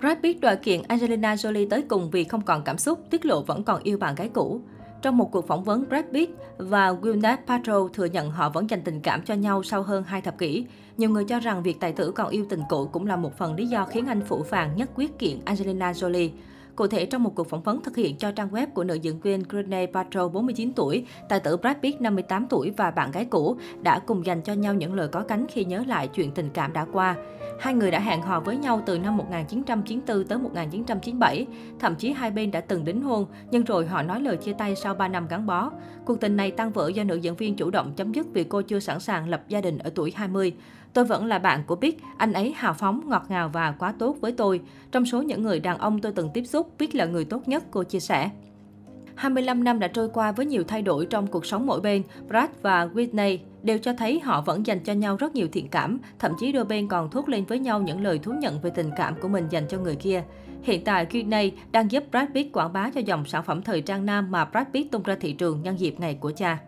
Brad Pitt đòi kiện Angelina Jolie tới cùng vì không còn cảm xúc, tiết lộ vẫn còn yêu bạn gái cũ. Trong một cuộc phỏng vấn, Brad Pitt và Gwyneth Paltrow thừa nhận họ vẫn dành tình cảm cho nhau sau hơn hai thập kỷ. Nhiều người cho rằng việc tài tử còn yêu tình cũ cũng là một phần lý do khiến anh phủ phàng nhất quyết kiện Angelina Jolie. Cụ thể, trong một cuộc phỏng vấn thực hiện cho trang web của nữ diễn viên Gwyneth Paltrow 49 tuổi, tài tử Brad Pitt 58 tuổi và bạn gái cũ đã cùng dành cho nhau những lời có cánh khi nhớ lại chuyện tình cảm đã qua. Hai người đã hẹn hò với nhau từ năm 1994 tới 1997, thậm chí hai bên đã từng đính hôn, nhưng rồi họ nói lời chia tay sau 3 năm gắn bó. Cuộc tình này tan vỡ do nữ diễn viên chủ động chấm dứt vì cô chưa sẵn sàng lập gia đình ở tuổi 20. Tôi vẫn là bạn của Big, anh ấy hào phóng, ngọt ngào và quá tốt với tôi. Trong số những người đàn ông tôi từng tiếp xúc, Big là người tốt nhất, cô chia sẻ. 25 năm đã trôi qua với nhiều thay đổi trong cuộc sống mỗi bên, Brad và Whitney đều cho thấy họ vẫn dành cho nhau rất nhiều thiện cảm, thậm chí đôi bên còn thốt lên với nhau những lời thú nhận về tình cảm của mình dành cho người kia. Hiện tại, Whitney đang giúp Brad Pitt quảng bá cho dòng sản phẩm thời trang nam mà Brad Pitt tung ra thị trường nhân dịp ngày của cha.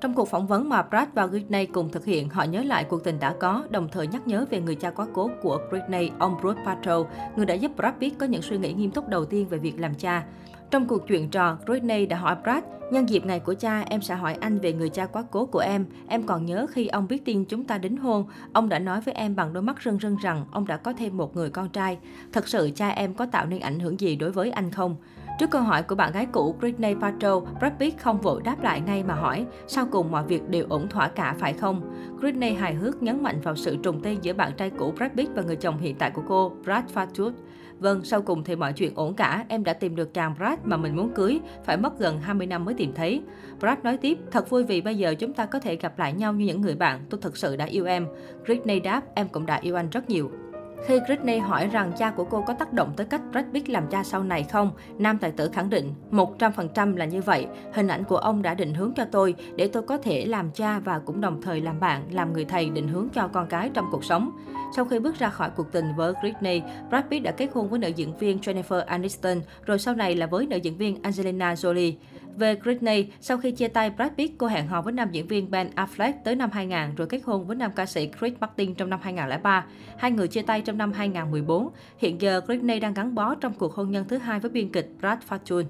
Trong cuộc phỏng vấn mà Brad và Britney cùng thực hiện, họ nhớ lại cuộc tình đã có, đồng thời nhắc nhớ về người cha quá cố của Britney, ông Bruce Patrol, người đã giúp Brad Pitt có những suy nghĩ nghiêm túc đầu tiên về việc làm cha. Trong cuộc chuyện trò, Britney đã hỏi Brad, nhân dịp ngày của cha, em sẽ hỏi anh về người cha quá cố của em. Em còn nhớ khi ông biết tin chúng ta đính hôn, ông đã nói với em bằng đôi mắt rưng rưng rằng ông đã có thêm một người con trai. Thật sự cha em có tạo nên ảnh hưởng gì đối với anh không? Trước câu hỏi của bạn gái cũ Britney Paltrow, Brad Pitt không vội đáp lại ngay mà hỏi, sau cùng mọi việc đều ổn thỏa cả phải không? Britney hài hước nhấn mạnh vào sự trùng tên giữa bạn trai cũ Brad Pitt và người chồng hiện tại của cô, Brad Fatwood. Vâng, sau cùng thì mọi chuyện ổn cả, em đã tìm được chàng Brad mà mình muốn cưới, phải mất gần 20 năm mới tìm thấy. Brad nói tiếp, thật vui vì bây giờ chúng ta có thể gặp lại nhau như những người bạn, tôi thực sự đã yêu em. Britney đáp, em cũng đã yêu anh rất nhiều. Khi Britney hỏi rằng cha của cô có tác động tới cách Brad Pitt làm cha sau này không, nam tài tử khẳng định 100% là như vậy. Hình ảnh của ông đã định hướng cho tôi để tôi có thể làm cha và cũng đồng thời làm bạn, làm người thầy định hướng cho con cái trong cuộc sống. Sau khi bước ra khỏi cuộc tình với Britney, Brad Pitt đã kết hôn với nữ diễn viên Jennifer Aniston, rồi sau này là với nữ diễn viên Angelina Jolie. Về Britney, sau khi chia tay Brad Pitt, cô hẹn hò với nam diễn viên Ben Affleck tới năm 2000 rồi kết hôn với nam ca sĩ Chris Martin trong năm 2003. Hai người chia tay trong năm 2014. Hiện giờ, Britney đang gắn bó trong cuộc hôn nhân thứ hai với biên kịch Brad Fortune.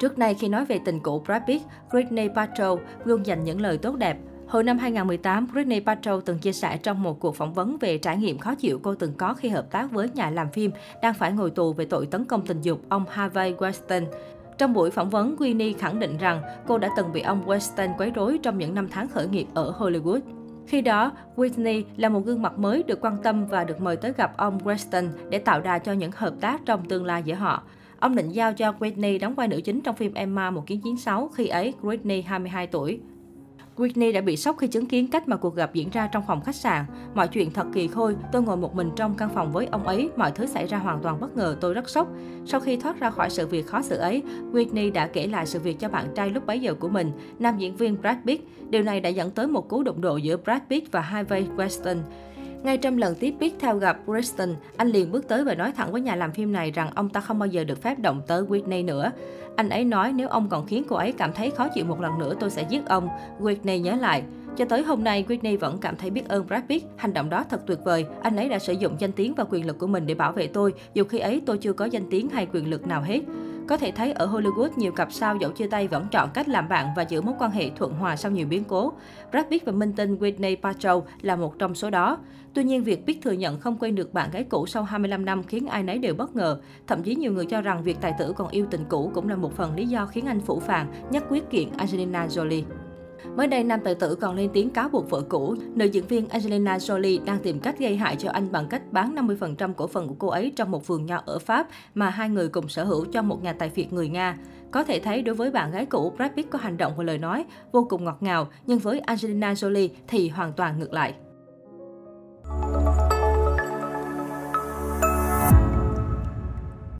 Trước đây, khi nói về tình cũ Brad Pitt, Britney patrol luôn dành những lời tốt đẹp. Hồi năm 2018, Britney Paltrow từng chia sẻ trong một cuộc phỏng vấn về trải nghiệm khó chịu cô từng có khi hợp tác với nhà làm phim đang phải ngồi tù về tội tấn công tình dục ông Harvey Weinstein. Trong buổi phỏng vấn, Winnie khẳng định rằng cô đã từng bị ông Weinstein quấy rối trong những năm tháng khởi nghiệp ở Hollywood. Khi đó, Whitney là một gương mặt mới được quan tâm và được mời tới gặp ông Weston để tạo đà cho những hợp tác trong tương lai giữa họ. Ông định giao cho Whitney đóng vai nữ chính trong phim Emma 1996 khi ấy Whitney 22 tuổi. Whitney đã bị sốc khi chứng kiến cách mà cuộc gặp diễn ra trong phòng khách sạn. Mọi chuyện thật kỳ khôi, tôi ngồi một mình trong căn phòng với ông ấy, mọi thứ xảy ra hoàn toàn bất ngờ, tôi rất sốc. Sau khi thoát ra khỏi sự việc khó xử ấy, Whitney đã kể lại sự việc cho bạn trai lúc bấy giờ của mình, nam diễn viên Brad Pitt. Điều này đã dẫn tới một cú đụng độ giữa Brad Pitt và Harvey Weinstein. Ngay trong lần tiếp biết theo gặp Preston, anh liền bước tới và nói thẳng với nhà làm phim này rằng ông ta không bao giờ được phép động tới Whitney nữa. Anh ấy nói nếu ông còn khiến cô ấy cảm thấy khó chịu một lần nữa tôi sẽ giết ông. Whitney nhớ lại. Cho tới hôm nay, Whitney vẫn cảm thấy biết ơn Brad Pitt. Hành động đó thật tuyệt vời. Anh ấy đã sử dụng danh tiếng và quyền lực của mình để bảo vệ tôi, dù khi ấy tôi chưa có danh tiếng hay quyền lực nào hết. Có thể thấy ở Hollywood, nhiều cặp sao dẫu chia tay vẫn chọn cách làm bạn và giữ mối quan hệ thuận hòa sau nhiều biến cố. Brad Pitt và minh tinh Whitney Paltrow là một trong số đó. Tuy nhiên, việc Pitt thừa nhận không quên được bạn gái cũ sau 25 năm khiến ai nấy đều bất ngờ. Thậm chí nhiều người cho rằng việc tài tử còn yêu tình cũ cũng là một phần lý do khiến anh phủ phàng, nhất quyết kiện Angelina Jolie. Mới đây, nam tài tử còn lên tiếng cáo buộc vợ cũ. Nữ diễn viên Angelina Jolie đang tìm cách gây hại cho anh bằng cách bán 50% cổ phần của cô ấy trong một vườn nho ở Pháp mà hai người cùng sở hữu cho một nhà tài phiệt người Nga. Có thể thấy đối với bạn gái cũ, Brad Pitt có hành động và lời nói vô cùng ngọt ngào, nhưng với Angelina Jolie thì hoàn toàn ngược lại.